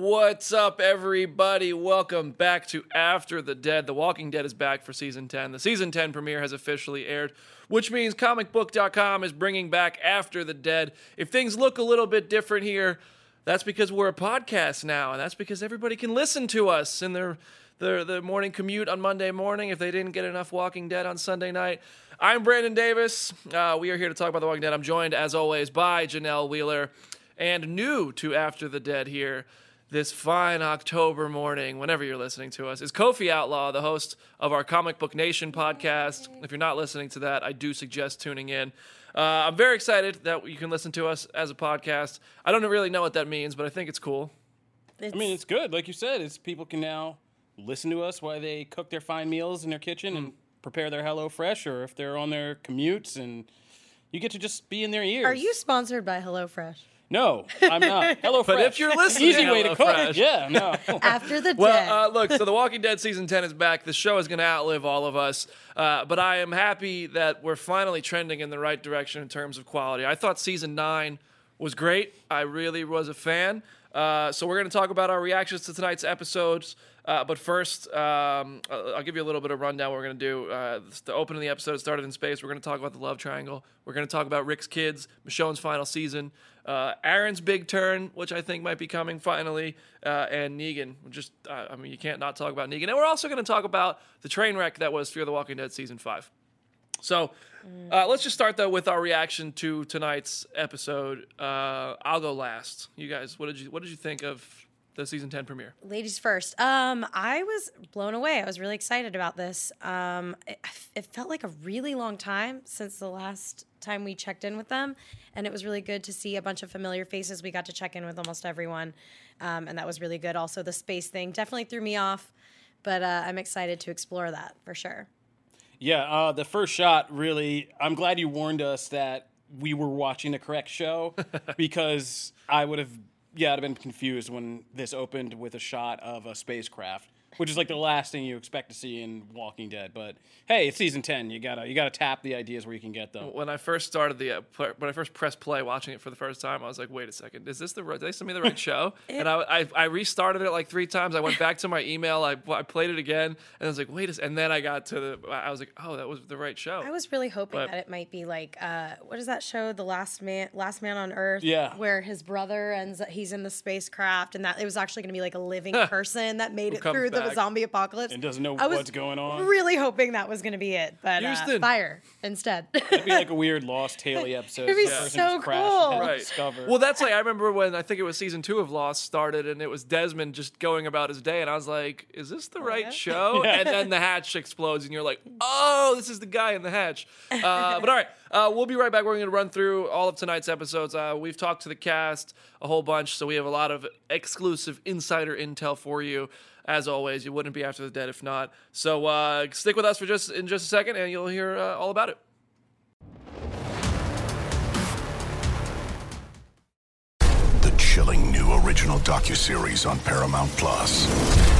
What's up, everybody? Welcome back to After the Dead. The Walking Dead is back for season 10. The season 10 premiere has officially aired, which means comicbook.com is bringing back After the Dead. If things look a little bit different here, that's because we're a podcast now, and that's because everybody can listen to us in their their, their morning commute on Monday morning if they didn't get enough Walking Dead on Sunday night. I'm Brandon Davis. Uh, we are here to talk about The Walking Dead. I'm joined, as always, by Janelle Wheeler, and new to After the Dead here this fine October morning, whenever you're listening to us, is Kofi Outlaw, the host of our Comic Book Nation podcast. If you're not listening to that, I do suggest tuning in. Uh, I'm very excited that you can listen to us as a podcast. I don't really know what that means, but I think it's cool. I mean, it's good. Like you said, it's people can now listen to us while they cook their fine meals in their kitchen and prepare their Hello Fresh, or if they're on their commutes, and you get to just be in their ears. Are you sponsored by HelloFresh? No, I'm not. Hello Fresh. But if you're listening, easy way to cook. HelloFresh. Yeah, no. After the dead. Well, uh, look, so The Walking Dead season 10 is back. The show is going to outlive all of us. Uh, but I am happy that we're finally trending in the right direction in terms of quality. I thought season 9 was great. I really was a fan. Uh, so we're going to talk about our reactions to tonight's episodes. Uh, but first, um, I'll I'll give you a little bit of rundown. What we're going to do. Uh, the opening of the episode started in space. We're going to talk about the love triangle. We're going to talk about Rick's kids, Michonne's final season, uh, Aaron's big turn, which I think might be coming finally, uh, and Negan. Just, uh, I mean, you can't not talk about Negan. And we're also going to talk about the train wreck that was Fear the Walking Dead season five. So uh, let's just start though with our reaction to tonight's episode. Uh, I'll go last. You guys, what did you what did you think of the season ten premiere? Ladies first. Um, I was blown away. I was really excited about this. Um, it, it felt like a really long time since the last time we checked in with them, and it was really good to see a bunch of familiar faces. We got to check in with almost everyone, um, and that was really good. Also, the space thing definitely threw me off, but uh, I'm excited to explore that for sure. Yeah, uh, the first shot really. I'm glad you warned us that we were watching the correct show because I would have, yeah, I'd have been confused when this opened with a shot of a spacecraft, which is like the last thing you expect to see in Walking Dead. But hey, it's season ten. You gotta you gotta tap the ideas where you can get them. When I first started the uh, pl- when I first pressed play watching it for the first time, I was like, wait a second, is this the right? Did they send me the right show? and I, I I restarted it like three times. I went back to my email. I, I played it again, and I was like, wait a. s-" And then I got to the. I was like, oh, that was the right show. I was really hoping But- that it might be like uh, what is that show, The Last Man, Last Man on Earth? Yeah. where his brother ends, up he's in the spacecraft, and that it was actually going to be like a living person that made it comes through the back. zombie apocalypse And doesn't know I was what's going on. Really hoping that was going to be it, but uh, Houston. fire instead. It'd be like a weird Lost Haley episode. It'd be The person so just crashed cool. and Right. discovered. Well, that's like I remember when I think it was season two of Lost started, and it was Desmond just going about his day, and I was like, "Is this the right yeah? show?" And then the hatch explodes, and you're like, "Oh, this is the guy in the hatch." Uh, but all right, uh, we'll be right back. We're going to run through all of tonight's episodes. Uh, we've talked to the cast a whole bunch, so we have a lot of exclusive insider intel for you. As always, you wouldn't be after the dead if not. So uh, stick with us for just in just a second, and you'll hear uh, all about it. The chilling new original docuseries on Paramount Plus.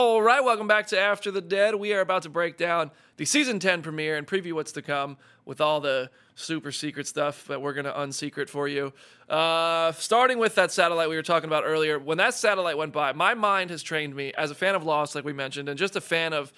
All right, welcome back to After the Dead. We are about to break down the season 10 premiere and preview what's to come with all the super secret stuff that we're going to unsecret for you. Uh, starting with that satellite we were talking about earlier, when that satellite went by, my mind has trained me as a fan of Lost, like we mentioned, and just a fan of,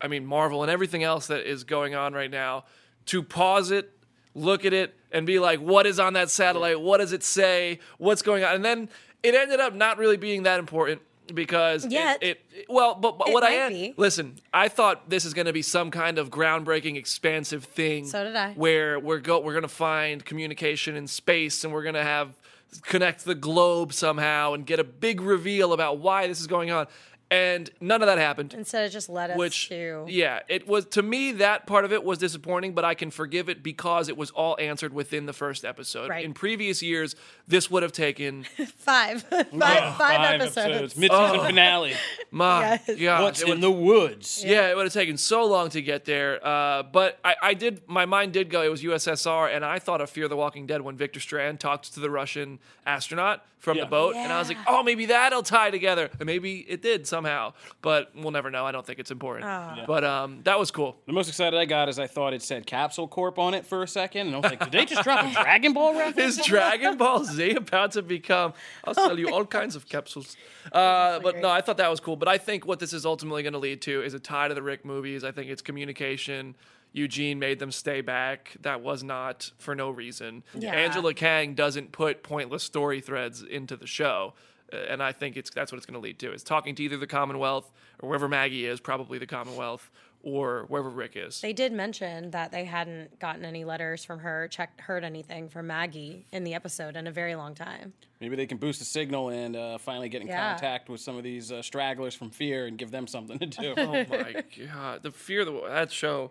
I mean, Marvel and everything else that is going on right now, to pause it, look at it, and be like, what is on that satellite? What does it say? What's going on? And then it ended up not really being that important. Because it- Yet. it, it- well, but, but It what I might am be. listen, I thought this is going to be some kind of groundbreaking, expansive thing. So did I. Where we're go, we're going to find communication in space, and we're going to have connect the globe somehow, and get a big reveal about why this is going on. And none of that happened. Instead of just let us Which, to. yeah, it was to me that part of it was disappointing, but I can forgive it because it was all answered within the first episode. Right. In previous years, this would have taken Five. five, five episodes. Mid-season finale. my Yes. God, What's it would- in the woods? Yeah, it would have taken so long to get there. Uh, but I, I did, my mind did go, it was USSR, and I thought of Fear the Walking Dead when Victor Strand talked to the Russian astronaut from Yeah. the boat. And I was like, oh, maybe that'll tie together. And maybe it did somehow. But we'll never know. I don't think it's important. But um, that was cool. The most excited I got is I thought it said Capsule Corp on it for a second, and I was like, did they just drop a Dragon Ball reference? Is Dragon Ball Z about to become? I'll sell you all kinds of capsules. Uh, but no, I thought that was cool. But I think what this is ultimately going to lead to is a tie to the Rick movies. I think it's communication. Eugene made them stay back. That was not for no reason. Yeah. Angela Kang doesn't put pointless story threads into the show. Uh, And I think it's that's what it's going to lead to. Is talking to either the Commonwealth or wherever Maggie is, probably the Commonwealth, or wherever Rick is. They did mention that they hadn't gotten any letters from her, checked, heard anything from Maggie in the episode in a very long time. Maybe they can boost the signal and uh, finally get in Yeah. contact with some of these uh, stragglers from Fear and give them something to do. Oh my god, the fear the that show.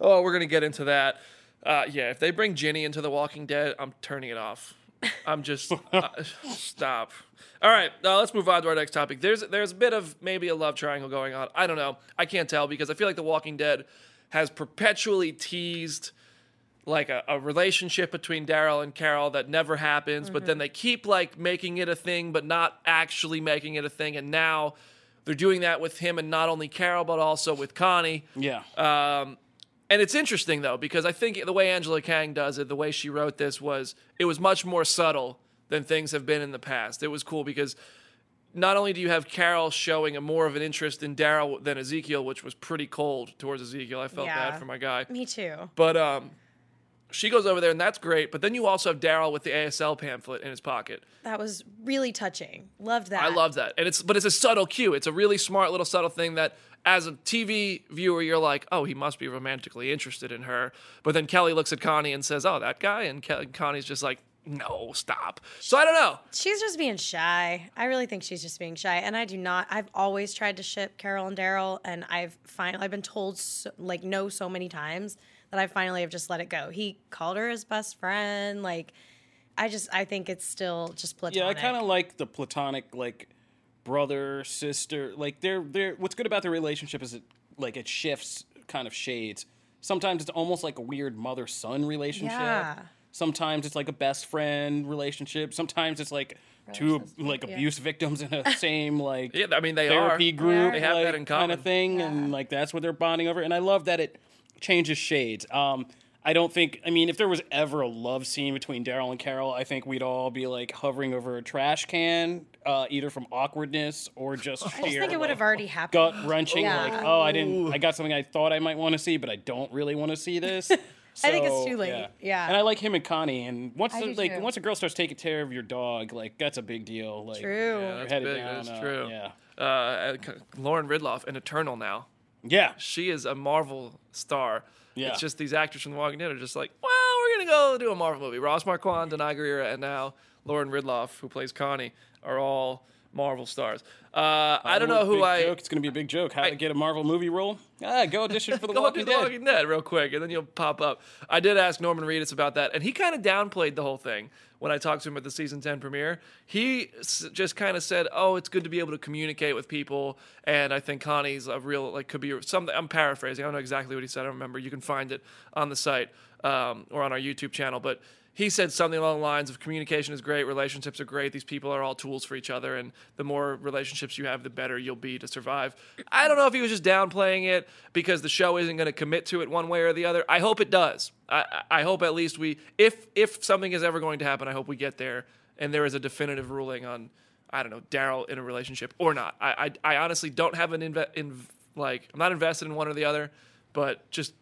Oh, we're gonna get into that. Uh, yeah, if they bring Ginny into The Walking Dead, I'm turning it off. I'm just uh, stop. All right, uh, let's move on to our next topic. There's there's a bit of maybe a love triangle going on. I don't know. I can't tell because I feel like The Walking Dead has perpetually teased like a, a relationship between Daryl and Carol that never happens, but then they keep like making it a thing, but not actually making it a thing. And now they're doing that with him and not only Carol, but also with Connie. yeah. Um, and it's interesting though, because I think the way Angela Kang does it, the way she wrote this was it was much more subtle than things have been in the past. It was cool because not only do you have Carol showing a more of an interest in Daryl than Ezekiel, which was pretty cold towards Ezekiel. I felt Yeah. bad for my guy. Me too. But um, she goes over there, and that's great. But then you also have Daryl with the ASL pamphlet in his pocket. That was really touching. Loved that. I love that, and it's but it's a subtle cue. It's a really smart little subtle thing that, as a TV viewer, you're like, oh, he must be romantically interested in her. But then Kelly looks at Connie and says, oh, that guy, and Ke- Connie's just like, no, stop. So I don't know. She's just being shy. I really think she's just being shy, and I do not. I've always tried to ship Carol and Daryl, and I've finally I've been told so, like no so many times that I finally have just let it go. He called her his best friend. Like, I just I think it's still just platonic. Yeah, I kind of like the platonic, like brother sister. Like they're they're. What's good about their relationship is it like it shifts kind of shades. Sometimes it's almost like a weird mother son relationship. Yeah. Sometimes it's like a best friend relationship. Sometimes it's like two like yeah. abuse victims in a same like Yeah, I mean they therapy are. group. They have like, that in kind of thing, and like that's what they're bonding over. And I love that it changes shades. Um, I don't think. I mean, if there was ever a love scene between Daryl and Carol, I think we'd all be like hovering over a trash can, uh, either from awkwardness or just I just think it would have already happened. gut wrenching. Yeah. Like, oh, I didn't. I got something I thought I might want to see, but I don't really want to see this. I think it's too late. Yeah. And I like him and Connie. And once the, like too. once a girl starts taking care of your dog, like that's a big deal. Like True. Yeah, you're that's headed big. down, That's uh, true. Yeah. Uh, Lauren Ridloff, an Eternal now. Yeah. She is a Marvel star. Yeah. It's just these actors from The Walking Dead are just like, well, we're gonna go do a Marvel movie. Ross Marquand, Danai Gurira, and now Lauren Ridloff, who plays Connie, are all Marvel stars. Uh, I don't know who I Joke. It's gonna be a big joke. How I- to get a Marvel movie role? Ah, go audition for The go Walking do The Dead. Walking Dead real quick, and then you'll pop up. I did ask Norman Reedus about that, and he kind of downplayed the whole thing when I talked to him at the season ten premiere. He s- just kind of said, "Oh, it's good to be able to communicate with people," and I think Connie's a real like could be something. I'm paraphrasing. I don't know exactly what he said. I don't remember. You can find it on the site um, or on our YouTube channel, but. He said something along the lines of communication is great, relationships are great, these people are all tools for each other, and the more relationships you have, the better you'll be to survive. I don't know if he was just downplaying it because the show isn't going to commit to it one way or the other. I hope it does. I, I hope at least we, if if something is ever going to happen, I hope we get there and there is a definitive ruling on, I don't know, Daryl in a relationship or not. I I, I honestly don't have an inve- in like I'm not invested in one or the other, but just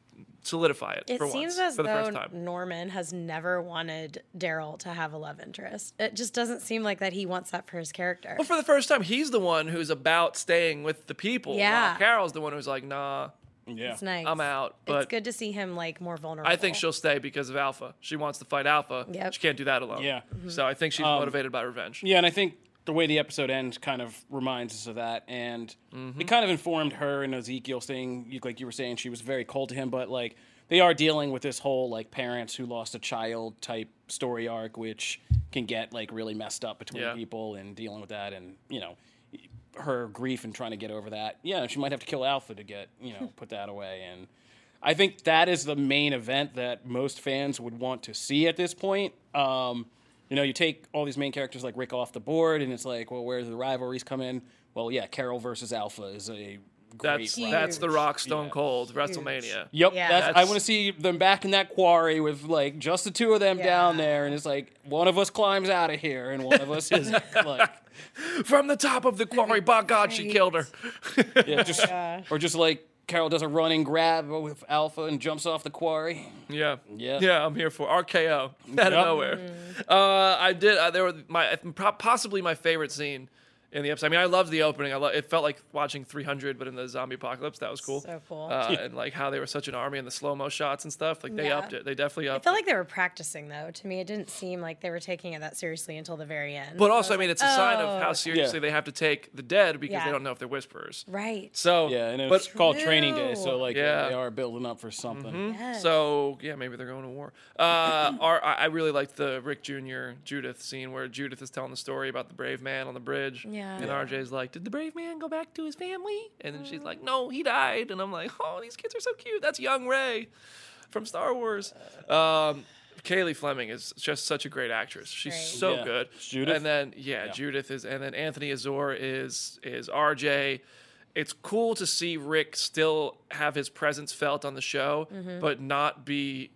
solidify it, It for seems once as for the though first time. Norman has never wanted Daryl to have a love interest. It just doesn't seem like that he wants that for his character. Well, for the first time, he's the one who's about staying with the people. Yeah. Carol's the one who's like, nah, Yeah. it's nice. I'm out. But it's good to see him like more vulnerable. I think she'll stay because of Alpha. She wants to fight Alpha. Yep. She can't do that alone. Yeah. So I think she's um, motivated by revenge. Yeah, and I think the way the episode ends kind of reminds us of that, and it kind of informed her and Ezekiel saying, like you were saying, she was very cold to him, but like they are dealing with this whole like parents who lost a child type story arc, which can get like really messed up between Yeah. people and dealing with that, and you know her grief and trying to get over that. Yeah, she might have to kill Alpha to get you know put that away, and I think that is the main event that most fans would want to see at this point. Um, you know, you take all these main characters like Rick off the board, and it's like, well, where do the rivalries come in? Well, yeah, Carol versus Alpha is a great. That's rivalry. that's the Rock Stone Yeah. Cold WrestleMania. Yep, Yeah. that's, I want to see them back in that quarry with like just the two of them down there, and it's like one of us climbs out of here, and one of us is like, From the top of the quarry, by God, she killed her. yeah, just or just like Carol does a running grab with Alpha and jumps off the quarry. Yeah. Yeah. Yeah, I'm here for RKO out of Yep. nowhere. Uh, I did. Uh, there were my possibly my favorite scene in the episode. I mean, I loved the opening. I lo- it felt like watching 300, but in the zombie apocalypse. That was cool. So cool. Uh, and like how they were such an army and the slow mo shots and stuff. Like they Yeah. upped it. They definitely I upped felt it. Felt like they were practicing though. To me, it didn't seem like they were taking it that seriously until the very end. But also, I mean, it's a sign of how oh. seriously Yeah. they have to take the dead because they don't know if they're whisperers. right. So Yeah, and but it's called Training Day, so like Yeah. they are building up for something. Yes. So yeah, maybe they're going to war. Uh, our, I I really liked the Rick Jr. Judith scene where Judith is telling the story about the brave man on the bridge. Yeah. And Yeah. RJ's like, "Did the brave man go back to his family?" And then she's like, "No, he died." And I'm like, "Oh, these kids are so cute. That's young Rey from Star Wars." Um, Cailey Fleming is just such a great actress. She's Great. so Yeah. good. Judith? And then yeah, Yeah. Judith is, and then Anthony Azor is is RJ. It's cool to see Rick still have his presence felt on the show, Mm-hmm. but not be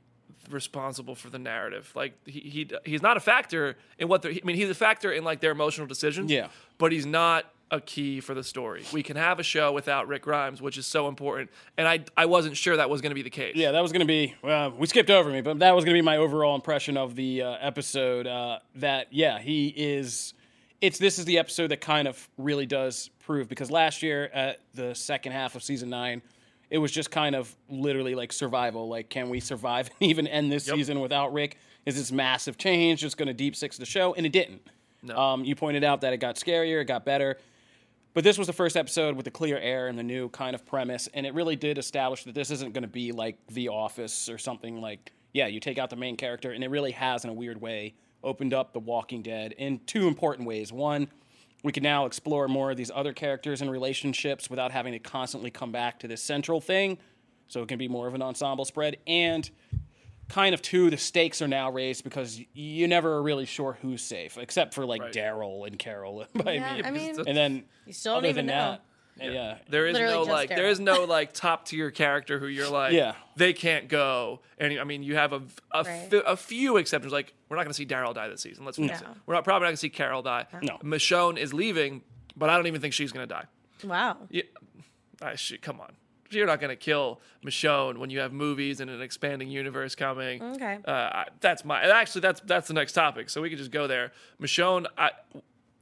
responsible for the narrative. Like he, he he's not a factor in what they're. I mean, he's a factor in like their emotional decisions. Yeah. but he's not a key for the story. We can have a show without Rick Grimes, which is so important. And I I wasn't sure that was going to be the case. Yeah, that was going to be. Well, we skipped over me, but that was going to be my overall impression of the uh, episode. Uh, that yeah, he is. It's this is the episode that kind of really does prove because last year at the second half of season nine, it was just kind of literally like survival. Like, can we survive and even end this Yep. season without Rick? Is this massive change just going to deep six the show? And it didn't. No. Um, you pointed out that it got scarier, it got better. But this was the first episode with the clear air and the new kind of premise, and it really did establish that this isn't going to be like The Office or something like, yeah, you take out the main character, and it really has, in a weird way, opened up The Walking Dead in two important ways. One, we can now explore more of these other characters and relationships without having to constantly come back to this central thing, so it can be more of an ensemble spread. And kind of two, the stakes are now raised because y- you never are really sure who's safe, except for like Right. Daryl and Carol. I Yeah, mean, I mean, and then You still don't other even than know. that, yeah. There is Literally no like there Daryl. is no like top tier character who you're like Yeah. they can't go and I mean you have a a, Right. fi- a few exceptions like we're not going to see Daryl die this season let's face it we're not probably not going to see Carol die No. Michonne is leaving but I don't even think she's going to die wow. yeah I should come on you're not going to kill Michonne when you have movies and an expanding universe coming Okay. uh, I- that's my actually that's that's the next topic so we could just go there Michonne I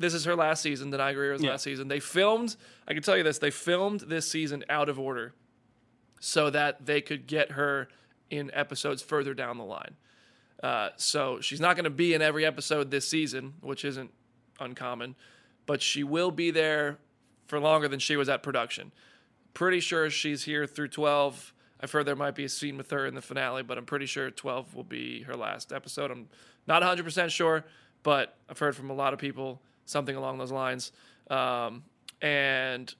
this is her last season Danai Gurira's Yeah. last season they filmed I can tell you this they filmed this season out of order so that they could get her in episodes further down the line uh, so she's not going to be in every episode this season which isn't uncommon but she will be there for longer than she was at production pretty sure she's here through 12. I've heard there might be a scene with her in the finale, but I'm pretty sure 12 will be her last episode. I'm not 100% sure, but I've heard from a lot of people something along those lines. Um, and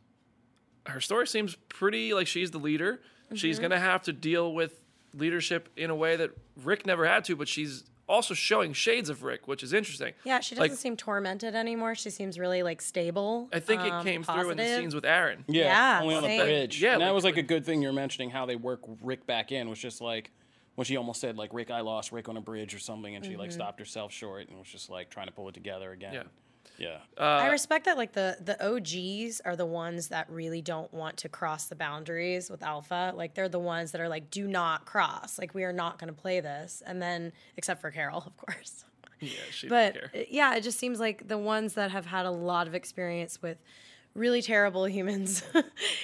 her story seems pretty like she's the leader. She's Mm-hmm. going to have to deal with leadership in a way that Rick never had to, but she's also showing shades of Rick, which is interesting. Yeah, she doesn't Like, seem tormented anymore. She seems really like stable. I think it um, came through in the scenes with Aaron. Yeah, Yeah, only on the bridge. Yeah, and that was like a good thing you're mentioning how they work Rick back in was just like when she almost said like Rick, I lost Rick on a bridge or something, and she Mm-hmm. like stopped herself short and was just like trying to pull it together again. Yeah. Yeah. I respect that like the the OGs are the ones that really don't want to cross the boundaries with Alpha. Like they're the ones that are like, do not cross. Like we are not going to play this. And then except for Carol, of course. Yeah, she But care. uh, yeah, it just seems like the ones that have had a lot of experience with really terrible humans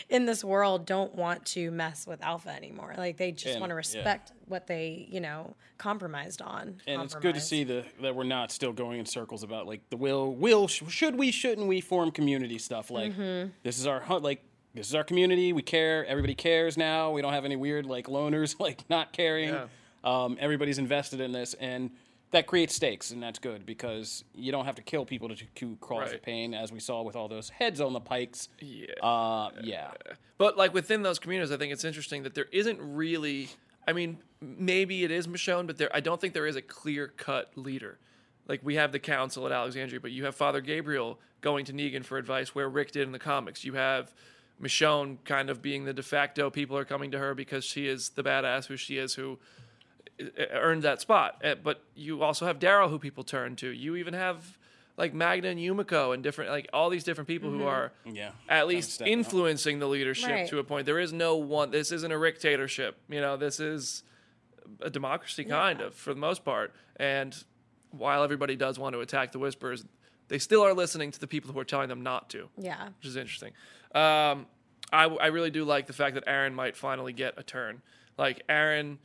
in this world don't want to mess with Alpha anymore. Like they just And- want to yeah. respect what they, you know, compromised on. and it's good to see the that we're not still going in circles about like the will will sh- should we shouldn't we form community stuff like Mm-hmm. this is our like this is our community we care everybody cares now we don't have any weird like loners like not caring Yeah. um, everybody's invested in this and that creates stakes and that's good because you don't have to kill people to, to cause the pain as we saw with all those heads on the pikes Yeah. uh, yeah But like within those communities, I think it's interesting that there isn't really. I mean, maybe it is Michonne, but there I don't think there is a clear cut leader. Like we have the council at Alexandria, but you have Father Gabriel going to Negan for advice, where Rick did in the comics. You have Michonne kind of being the de facto. People are coming to her because she is the badass who she is, who earned that spot. Uh, But you also have Daryl, who people turn to. You even have like Magna and Yumiko and different like all these different people who are Yeah. at least stepping up. influencing the leadership Right. to a point. There is no one. This isn't a dictatorship. You know, this is a democracy kind of for the most part. And while everybody does want to attack the Whispers, they still are listening to the people who are telling them not to Yeah. which is interesting. Um, I, I really do like the fact that Aaron might finally get a turn. Like Aaron,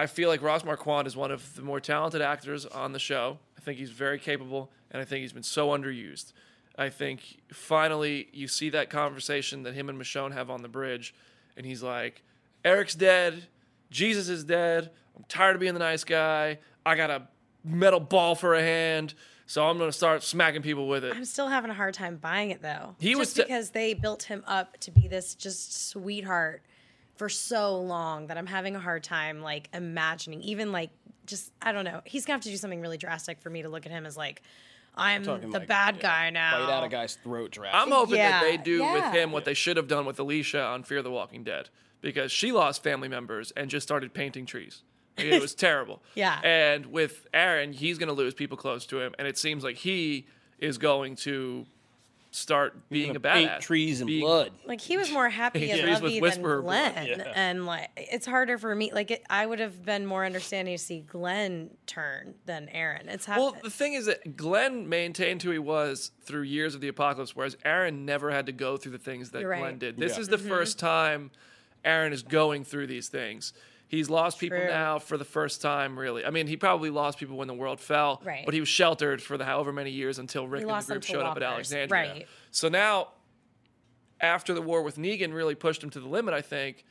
I feel like Ross Marquand is one of the more talented actors on the show. I think he's very capable, and I think he's been so underused. I think finally you see that conversation that him and Michonne have on the bridge, and he's like, "Eric's dead, Jesus is dead. I'm tired of being the nice guy. I got a metal ball for a hand." So I'm gonna start smacking people with it. I'm still having a hard time buying it though. He just was t- because they built him up to be this just sweetheart for so long that I'm having a hard time like imagining. Even like just I don't know. He's gonna have to do something really drastic for me to look at him as like I'm the talking like, bad yeah, guy now. bite out a guy's throat draft I'm hoping that they do with him what they should have done with Alicia on Fear the Walking Dead because she lost family members and just started painting trees. It was terrible. Yeah. And with Aaron, he's going to lose people close to him, and it seems like he is going to start being a paint badass. trees and being- blood Like he was more happy Yeah, and he's with lovey than Whisperer blood, Glenn, and like it's harder for me. Like it, I would have been more understanding to see Glenn turn than Aaron. It's happened. Well, the thing is that Glenn maintained who he was through years of the apocalypse, whereas Aaron never had to go through the things that right. Glenn did. This Yeah. is the mm-hmm. first time Aaron is going through these things. He's lost people True. now for the first time, really. I mean, he probably lost people when the world fell, Right. but he was sheltered for the however many years until Rick and the group showed up at. Alexandria. Right. So now, after the war with Negan really pushed him to the limit, I think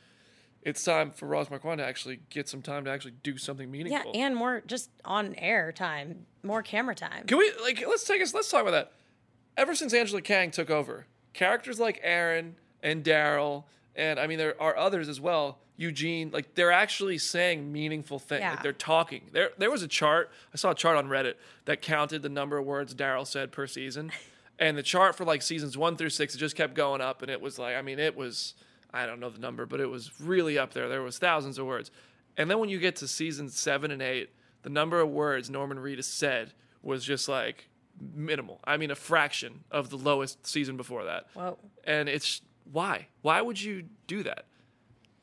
it's time for Ross Marquand to actually get some time to actually do something meaningful. yeah, and more just on air time, more camera time. Can we like let's take us let's talk about that. Ever since Angela Kang took over, characters like Aaron and Daryl, and I mean there are others as well. Eugene, like they're actually saying meaningful things. Like they're talking. There there was a chart. I saw a chart on Reddit that counted the number of words Daryl said per season. And the chart for like seasons one through six, it just kept going up, and it was like, I mean, it was, I don't know the number, but it was really up there. There was thousands of words, and then when you get to seasons seven and eight, the number of words Norman Reedus said was just like minimal. I mean, a fraction of the lowest season before that. Whoa. And it's why? Why would you do that?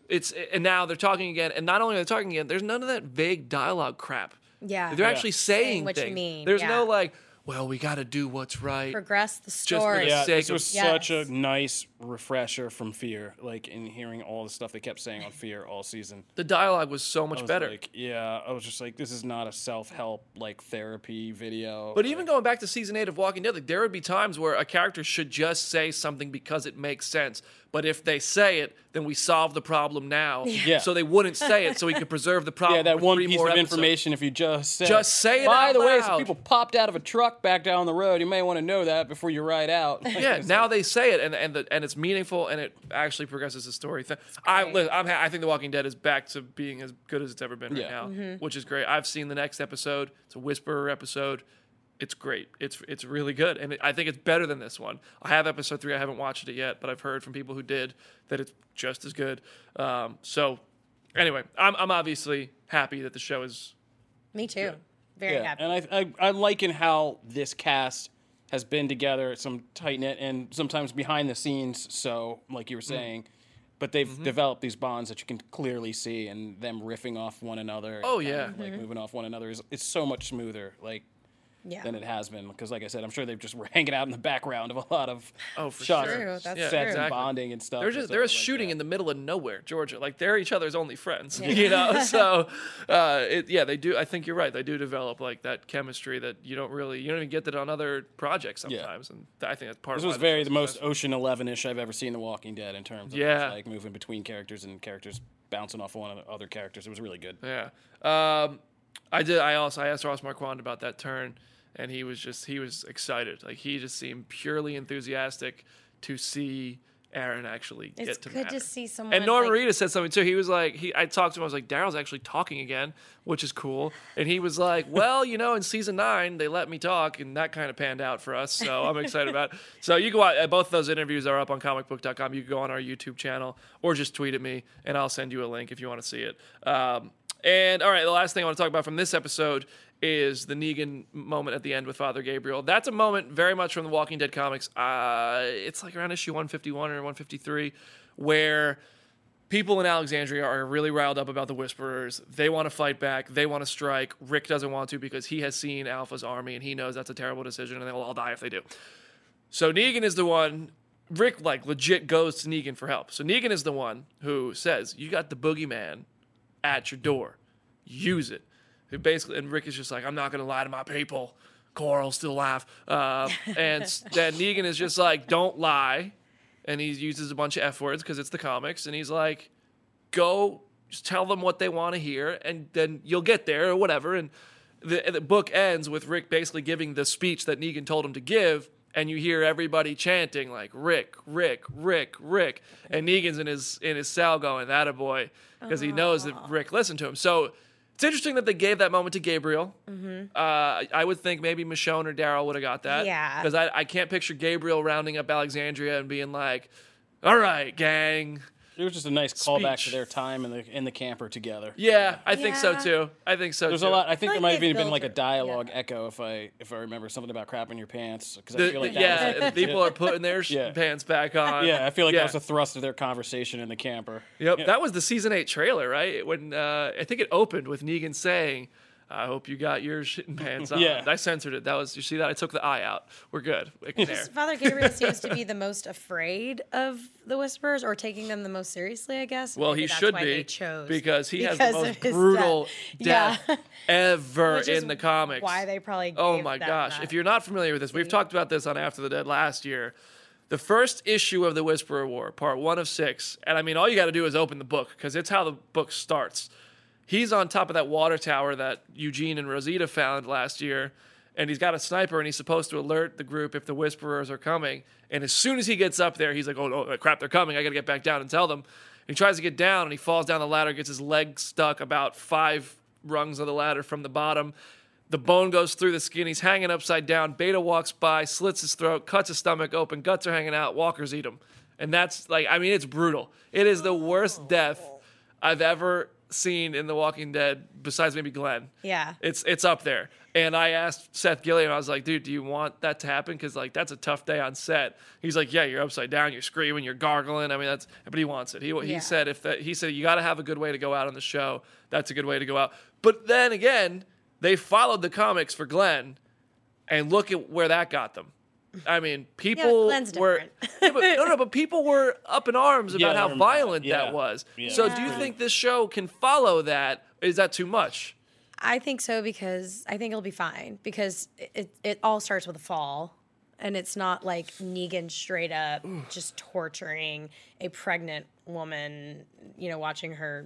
It's and now they're talking again, and not only are they talking again, there's none of that vague dialogue crap. Yeah. they're Yeah. actually saying, Saying what you mean, There's yeah. no like, well, we got to do what's right. Progress the for story. the Yeah, sake this of- was such a nice refresher from Fear, like in hearing all the stuff they kept saying on Fear all season. the dialogue was so I much was better. Like, yeah, I was just like, this is not a self-help like therapy video. But even going back to season eight of Walking Dead, like there would be times where a character should just say something because it makes sense. But if they say it, then we solve the problem now. Yeah. So they wouldn't say it, so we could preserve the problem. yeah, that for one three piece more of episodes. information, if you just said, Just say it By out the way, some people popped out of a truck back down the road. You may want to know that before you ride out. Yeah, now they say it, and and the, and it's meaningful, and it actually progresses the story. I li- I'm ha- I think The Walking Dead is back to being as good as it's ever been right Yeah. now, mm-hmm. which is great. I've seen the next episode. It's a Whisperer episode. It's great. It's it's really good, and it, I think it's better than this one. I have episode three. I haven't watched it yet, but I've heard from people who did that it's just as good. Um, so anyway, I'm I'm obviously happy that the show is Me too. Very yeah, happy. and I, I I liken how this cast has been together, some tight knit, and sometimes behind the scenes. So, like you were Mm. saying, but they've Mm-hmm. developed these bonds that you can clearly see, and them riffing off one another. Oh, and, yeah. like moving off one another is it's so much smoother. Like Yeah. than it has been because, like I said, I'm sure they just were hanging out in the background of a lot of Oh, for shots, sure. True, that's sets true. and Exactly. bonding and stuff. They're just stuff they're like shooting that. in the middle of nowhere, Georgia. Like they're each other's only friends, you know. So, uh, it, yeah, they do. I think you're right. They do develop like that chemistry that you don't really you don't even get that on other projects Yeah. sometimes, and I think that's part of. This of was very the most. Ocean Eleven ish I've ever seen The Walking Dead in terms of Yeah. just, like moving between characters and characters bouncing off one of the other characters. It was really good. Yeah. Um, I did. I also I asked Ross Marquand about that turn, and he was just he was excited. Like he just seemed purely enthusiastic to see Aaron actually It's get to It's good to matter. see someone. And Norman like, Reedus said something too. He was like, he I talked to him. I was like, Daryl's actually talking again, which is cool. And he was like, well, you know, in season nine they let me talk, and that kind of panned out for us. So I'm excited about. It. So you go out. Both of those interviews are up on comicbook.com. You can go on our YouTube channel or just tweet at me, and I'll send you a link if you want to see it. Um, and all right, the last thing I want to talk about from this episode is the Negan moment at the end with Father Gabriel. That's a moment very much from the Walking Dead comics. Uh, it's like around issue 151 or 153, where people in Alexandria are really riled up about the Whisperers. They want to fight back. They want to strike. Rick doesn't want to because he has seen Alpha's army and he knows that's a terrible decision and they will all die if they do. So Negan is the one. Rick like legit goes to Negan for help. So Negan is the one who says, "You got the boogeyman at your door. Use it." Who basically, and Rick is just like, "I'm not going to lie to my people." Coral still laugh, uh, and then Negan is just like, "Don't lie," and he uses a bunch of f words because it's the comics, and he's like, "Go, just tell them what they want to hear, and then you'll get there or whatever." And the, the book ends with Rick basically giving the speech that Negan told him to give, and you hear everybody chanting like Rick, Rick, Rick, Rick, and Negan's in his in his cell going, "That a boy," because he knows that Rick listened to him. So it's interesting that they gave that moment to Gabriel. Uh, I would think maybe Michonne or Daryl would have got that. Yeah. Because I, I can't picture Gabriel rounding up Alexandria and being like, "All right, gang." It was just a nice callback to their time in the in the camper together. Yeah, I think so Yeah. too. I think so There's too. a lot. I think feel there like might have they've even been built like a it. dialogue Yeah. echo if I if I remember something about crap in your pants because I The- feel like that yeah, was like, people are putting their sh- Yeah. pants back on. yeah I feel like Yeah. that was the thrust of their conversation in the camper. Yep, Yeah. that was the season eight trailer, right? When uh, I think it opened with Negan saying, "I hope you got your shitting pants on." Yeah. I censored it. That was you see that I took the eye out. We're good. We can air. Father Gabriel seems to be the most afraid of the Whisperers or taking them the most seriously, I guess. Well, Maybe he that's should why be they chose. because he has the most brutal death. death, Yeah. ever Which is in the comics. Why they probably Oh my them gosh! that. If you're not familiar with this, we've talked about this on After the Dead last year. The first issue of the Whisperer War, part one of six, and I mean, all you got to do is open the book because it's how the book starts. He's on top of that water tower that Eugene and Rosita found last year, and he's got a sniper, and he's supposed to alert the group if the Whisperers are coming. And as soon as he gets up there, he's like, "Oh no, crap! They're coming! I got to get back down and tell them." And he tries to get down, and he falls down the ladder, gets his leg stuck about five rungs of the ladder from the bottom. The bone goes through the skin. He's hanging upside down. Beta walks by, slits his throat, cuts his stomach open. Guts are hanging out. Walkers eat him. And that's like, I mean, it's brutal. It is the worst death I've ever seen in The Walking Dead, besides maybe Glenn. Yeah. It's it's up there. And I asked Seth Gilliam, I was like, dude, do you want that to happen? Because like that's a tough day on set. He's like, yeah, you're upside down, you're screaming, you're gargling. I mean, that's but he wants it. He he Yeah. said if that he said you got to have a good way to go out on the show. That's a good way to go out. But then again, they followed the comics for Glenn, and look at where that got them. I mean, people Glenn's were. Yeah, but, no, no, but people were up in arms about I how violent Yeah. that was. Yeah. So, do you think this show can follow that? Is that too much? I think so because I think it'll be fine because it, it, it all starts with a fall. And it's not like Negan straight up just torturing a pregnant woman, you know, watching her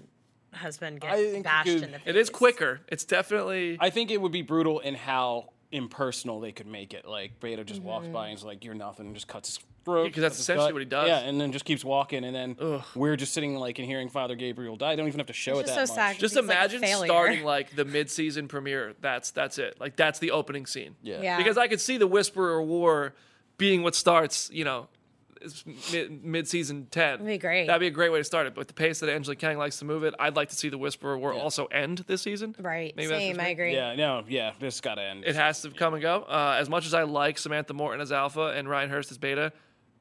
husband get you bashed could- in the face. It is quicker. It's definitely. I think it would be brutal in how impersonal they could make it. Like Beta just walks by mm-hmm. and is like, "You're nothing," and just cuts his throat. 'cause that's cuts his essentially gut. what he does. Yeah, and then just keeps walking, and then we're just sitting like and hearing Father Gabriel die. I don't even have to show It's it just that so much. sad. just He's like imagine starting like the mid-season premiere. That's that's it. Like that's the opening scene. Yeah. Yeah. Because I could see the Whisperer War being what starts. You know, mid, mid-season 10. That'd be great. That'd be a great way to start it. But the pace that Angela Kang likes to move it, I'd like to see the Whisperer War also end this season. Right. Maybe that's Same. I me. agree. Yeah, no, yeah, this got to end. It has to come and go. Uh, as much as I like Samantha Morton as Alpha and Ryan Hurst as Beta,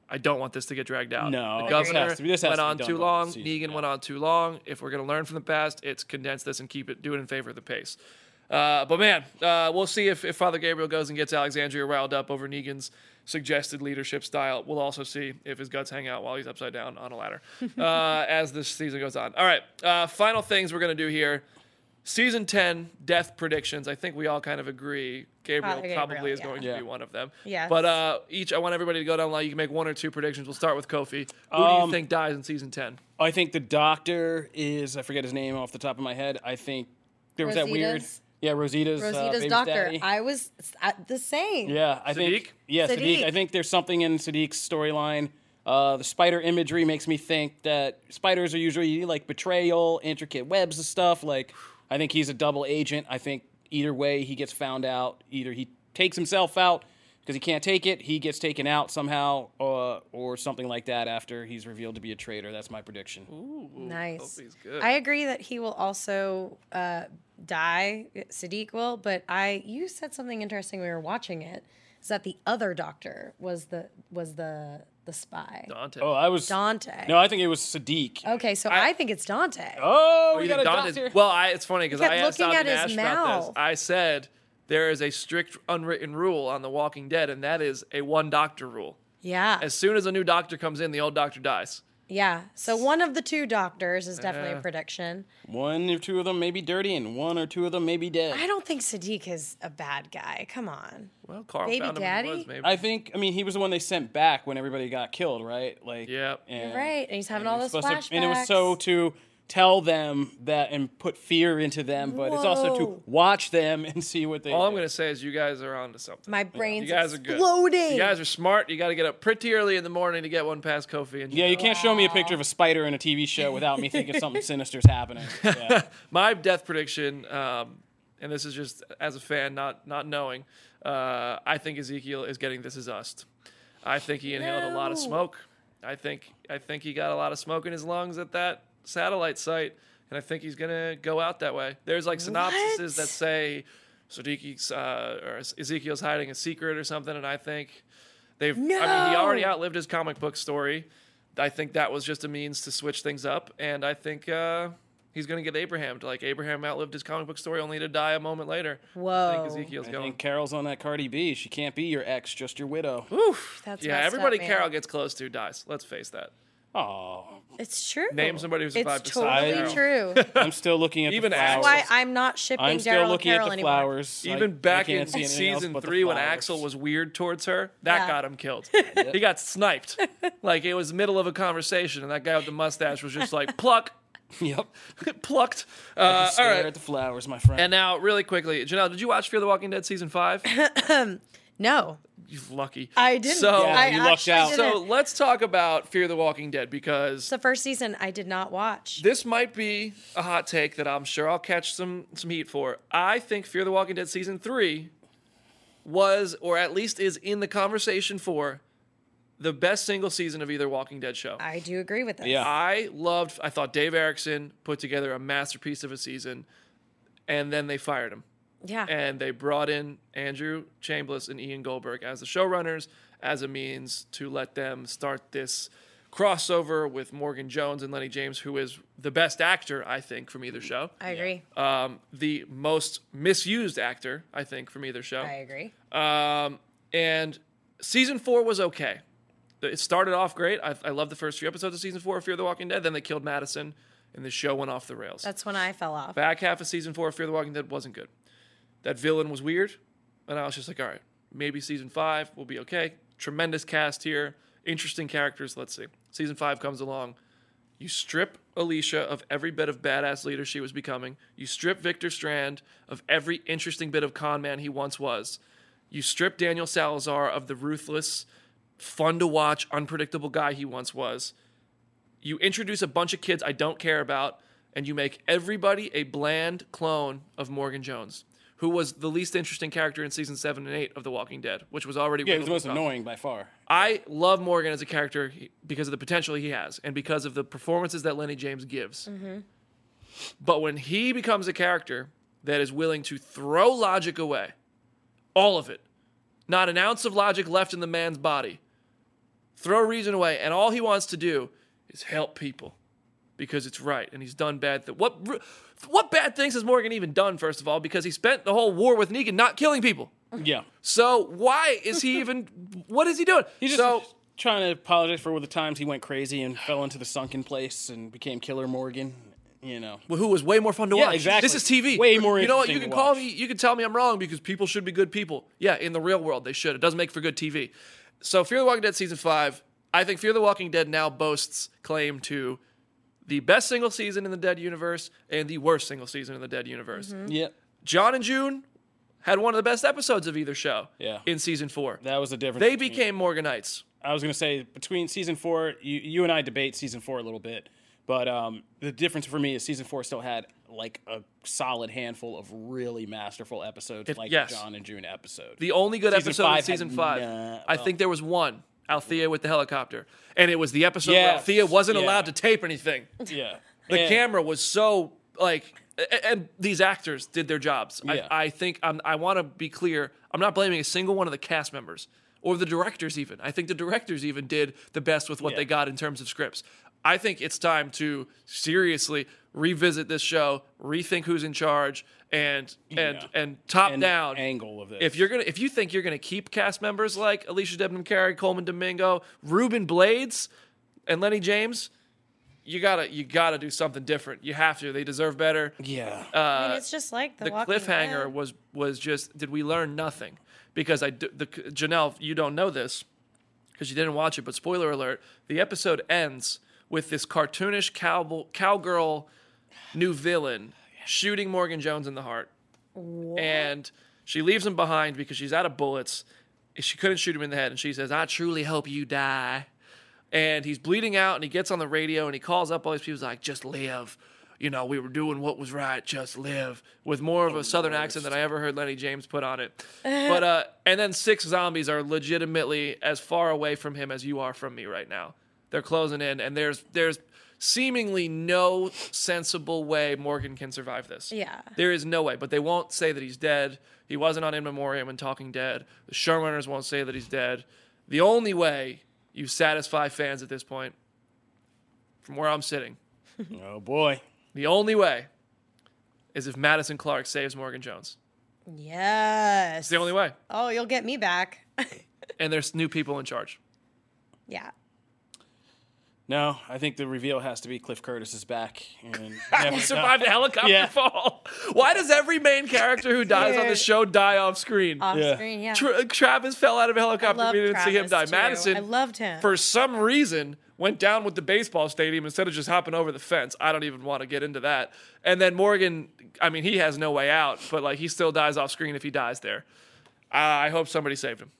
I don't want this to get dragged out. No, the this governor has to be- this has went to be on too long. season, Negan yeah. went on too long. If we're going to learn from the past, it's condense this and keep it, do it in favor of the pace. Uh, but man, uh, we'll see if, if Father Gabriel goes and gets Alexandria riled up over Negan's suggested leadership style. We'll also see if his guts hang out while he's upside down on a ladder uh, as this season goes on. All right, uh, final things we're going to do here. Season 10 death predictions. I think we all kind of agree. Gabriel Father probably Gabriel, is yeah. going to Yeah. be one of them. Yes. But uh, each, I want everybody to go down the line. You can make one or two predictions. We'll start with Kofi. Who do Um, you think dies in season 10? I think the doctor is. I forget his name off the top of my head. I think there was that weird. Rosita's- Yeah, Rosita's. uh, Rosita's baby's doctor. daddy. I was uh, the same. Yeah, I Siddiq? think. Yeah, Siddiq. Siddiq. I think there's something in Siddiq's storyline. Uh, the spider imagery makes me think that spiders are usually like betrayal, intricate webs and stuff. Like, I think he's a double agent. I think either way he gets found out. Either he takes himself out because he can't take it, he gets taken out somehow, uh, or something like that after he's revealed to be a traitor. That's my prediction. Nice. Kofi's good. I agree that he will also uh, die. Siddiq will, but I you said something interesting when we were watching it. Is that the other doctor was the was the the spy Dante. Oh, I was. Dante? No, I think it was Siddiq. Okay, so I, think it's Dante. Oh, Oh, we got a Dante. Well, I, it's funny because He kept I asked looking Dante at his Nash about this. mouth. I said there is a strict unwritten rule on The Walking Dead, and that is a one doctor rule. yeah, As soon as a new doctor comes in, the old doctor dies. yeah. So one of the two doctors is definitely Yeah. a uh-huh. prediction. One or two of them may be dirty, and one or two of them may be dead. I don't think Siddiq is a bad guy. Come on. Well, Carl Baby found him in daddy? the woods, maybe. I think. I mean, he was the one they sent back when everybody got killed, right? Like, Yeah. and, Right, and he's having all it those flashbacks. supposed to- and it was so to tell them that and put fear into them, but it's also to watch them and see what they. All I'm going to say is you guys are onto something. My brain's You guys are good. exploding. You guys are smart. You got to get up pretty early in the morning to get one past Kofi. And Yeah, you can't show me a picture of a spider in a TV show without me thinking something sinister's happening. Yeah. my death prediction, um, and this is just as a fan, not not knowing. Uh, I think Ezekiel is getting this is us. I think he inhaled a lot of smoke. I think I think he got a lot of smoke in his lungs at that satellite site, and I think he's gonna go out that way. There's like synopsises What? that say Siddiq's uh, or Ezekiel's hiding a secret or something, and I think they've. I mean, he already outlived his comic book story. I think that was just a means to switch things up, and I think uh, he's going to get Abraham. To like Abraham outlived his comic book story, only to die a moment later. I Whoa. think Ezekiel's I going. think Carol's on that Cardi B. She can't be your ex, just your widow. Oof! That's yeah, everybody up. Carol gets close to dies. Let's face that. Oh, It's true. Name somebody who survived It's besides totally Carol. true. I'm still looking at Even the Axel. flowers. That's why I'm not shipping I'm still Daryl looking Carol at the anymore. flowers. I- Even I back can't in see anything else season but the three, when flowers. Axel was weird towards her, that Yeah. got him killed. he got sniped. like it was middle of a conversation, and that guy with the mustache was just like pluck, Yep. plucked. Uh, all Stare right. at the flowers, my friend. And now, really quickly, Janelle, did you watch Fear the Walking Dead season five? No, you lucky. I didn't. So, Yeah, I you lucked out. didn't. so let's talk about Fear the Walking Dead because the first season I did not watch. this might be a hot take that I'm sure I'll catch some some heat for. I think Fear the Walking Dead season three was, or at least is, in the conversation for the best single season of either Walking Dead show. I do agree with that. Yeah. I loved. I thought Dave Erickson put together a masterpiece of a season, and then they fired him. Yeah. and they brought in Andrew Chambliss and Ian Goldberg as the showrunners as a means to let them start this crossover with Morgan Jones and Lenny James, who is the best actor, I think, from either show. I agree. Um, the most misused actor, I think, from either show. I agree. Um, and season four was okay. It started off great. I, I love the first few episodes of season four of Fear the Walking Dead. Then they killed Madison, and the show went off the rails. That's when I fell off. Back half of season four of Fear the Walking Dead wasn't good. That villain was weird, and I was just like, all right, maybe season five will be okay. Tremendous cast here, interesting characters. Let's see. Season five comes along. You strip Alicia of every bit of badass leader she was becoming. You strip Victor Strand of every interesting bit of con man he once was. You strip Daniel Salazar of the ruthless, fun to watch, unpredictable guy he once was you introduce a bunch of kids I don't care about, and you make everybody a bland clone of Morgan Jones, who was the least interesting character in season seven and eight of The Walking Dead, which was already Yeah, he was the most annoying by far. I love Morgan as a character because of the potential he has and because of the performances that Lenny James gives. Mm-hmm. But when he becomes a character that is willing to throw logic away, all of it, not an ounce of logic left in the man's body, throw reason away, and all he wants to do is help people because it's right, and he's done bad things. What what bad things has Morgan even done? First of all, because he spent the whole war with Negan not killing people. Yeah. So why is he even? what is he doing? He's just so trying to apologize for all the times he went crazy and fell into the sunken place and became Killer Morgan. You know. well, who was way more fun to Yeah, watch. exactly. This is TV. Way more You know what? You can call watch. me. You can tell me I'm wrong because people should be good people. Yeah, in the real world they should. It doesn't make for good TV. So Fear the Walking Dead season five. I think Fear the Walking Dead now boasts claim to the best single season in the Dead universe and the worst single season in the Dead universe. Yeah. John and June had one of the best episodes of either show. Yeah. In season four, That was the difference. they between- became Morganites. I was gonna say between season four, you, you and I debate season four a little bit, but um, the difference for me is season four still had like a solid handful of really masterful episodes, It- like yes. the John and June episode. The only good Season episode five season five. nah- I think there was one. Althea with the helicopter. And it was the episode where Yes, Althea wasn't yeah. allowed to tape anything. yeah, The And- camera was so like a- and these actors did their jobs. Yeah. I, I think I'm, I want to be clear. I'm not blaming a single one of the cast members or the directors even. I think the directors even did the best with what Yeah. they got in terms of scripts. I think it's time to seriously revisit this show, rethink who's in charge, and and Yeah. and top and down angle of this. if you're gonna if you think you're gonna keep cast members like Alicia Debnam Carey, Colman Domingo, Ruben Blades, and Lenny James, you gotta you gotta do something different. You have to. They deserve better. yeah, uh, I mean, it's just like the, The cliffhanger Dead. was was just did we learn nothing? Because I do, the Janelle, you don't know this because you didn't watch it, but spoiler alert: the episode ends with this cartoonish cow, cowgirl new villain shooting Morgan Jones in the heart and she leaves him behind because she's out of bullets. She couldn't shoot him in the head, and she says, "I truly hope you die." And he's bleeding out, and he gets on the radio and he calls up all these people. He's like, "Just live." You know, we were doing what was right. Just live with more of a southern accent than I ever heard Lenny James put on it. but uh, and then six zombies are legitimately as far away from him as you are from me right now. They're closing in, and there's there's seemingly no sensible way Morgan can survive this. Yeah. There is no way, but they won't say that he's dead. He wasn't on In Memoriam and Talking Dead. The showrunners won't say that he's dead. The only way you satisfy fans at this point, from where I'm sitting, oh boy, the only way is if Madison Clark saves Morgan Jones. Yes. It's the only way. Oh, you'll get me back. And there's new people in charge. yeah. No, I think the reveal has to be Cliff Curtis is back and He never- survived a helicopter Yeah. fall. Why does every main character who dies on the Dude. show die off screen? Off Yeah. screen, yeah. Tra- Travis fell out of a I helicopter. love We didn't see him die. Too. Madison, I loved him. for some reason, went down with the baseball stadium instead of just hopping over the fence. I don't even want to get into that. And then Morgan, I mean, he has no way out, but like he still dies off screen if he dies there. Uh, I hope somebody saved him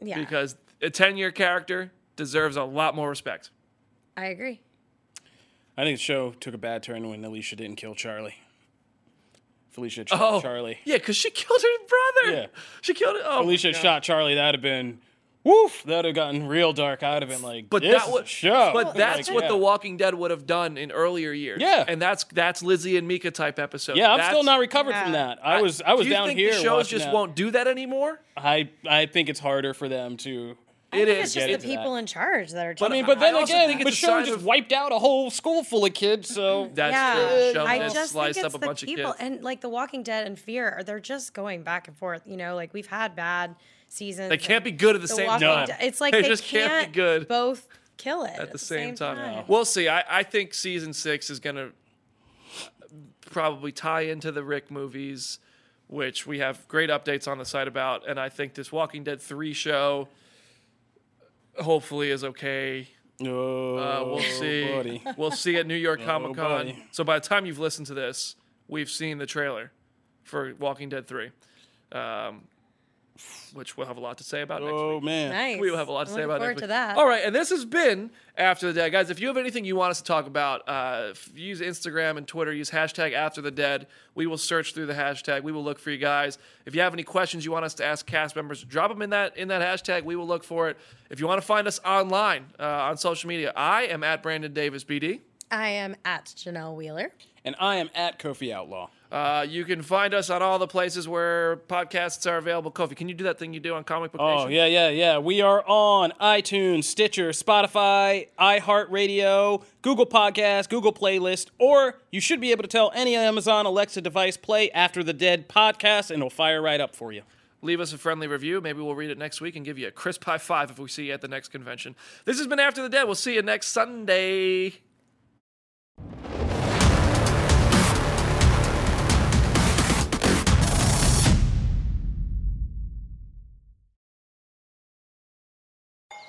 yeah. because a 10 year character deserves a lot more respect. I agree. I think the show took a bad turn when Alicia didn't kill Charlie. Felicia shot Oh, Charlie. Yeah, because she killed her brother. Yeah. She killed it. Oh, Felicia shot Charlie. That'd have been woof. That'd have gotten real dark. I'd have been like, But this that is was show. But that's Like, what yeah. The Walking Dead would have done in earlier years. Yeah. and that's that's Lizzie and Mika type episode. Yeah, I'm That's- still not recovered from that. I was I was Do you down think here. The shows just that. won't do that anymore. I I think it's harder for them to. I It think is. It's just the people that. in charge that are. I mean, but then I also again, think the it's a show sign just of- wiped out a whole school full of kids. So That's yeah, true. Show I that just think sliced it's up a the bunch of people, kids. and like The Walking Dead and Fear, they're just going back and forth. You know, like we've had bad seasons. They can't be good at the The same Walking time. Dead- It's like They they, just can't be good both kill it at the same, time. time. We'll see. I, I think season six is gonna probably tie into the Rick movies, which we have great updates on the site about, and I think this Walking Dead three show hopefully is okay. oh, Uh, we'll see. buddy. We'll see at New York Comic Con. so by the time you've listened to this, we've seen the trailer for Walking Dead Three. Um, which we'll have a lot to say about next Oh week. man. Nice. We will have a lot to I'm say about forward next to week. that. All right, and this has been After the Dead. Guys, if you have anything you want us to talk about, uh, use Instagram and Twitter. Use hashtag After the Dead. We will search through the hashtag. We will look for you guys. If you have any questions you want us to ask cast members, drop them in that in that hashtag. We will look for it. If you want to find us online uh, on social media, I am at Brandon Davis BD. I am at Janelle Wheeler. And I am at Kofi Outlaw. Uh, you can find us on all the places where podcasts are available. Kofi, can you do that thing you do on Comic Book Oh yeah, yeah, yeah. We are on iTunes, Stitcher, Spotify, iHeartRadio, Google Podcast, Google Playlist, or you should be able to tell any Amazon Alexa device play After the Dead podcast, and it'll fire right up for you. leave us a friendly review. Maybe we'll read it next week and give you a crisp high five if we see you at the next convention. This has been After the Dead. We'll see you next Sunday.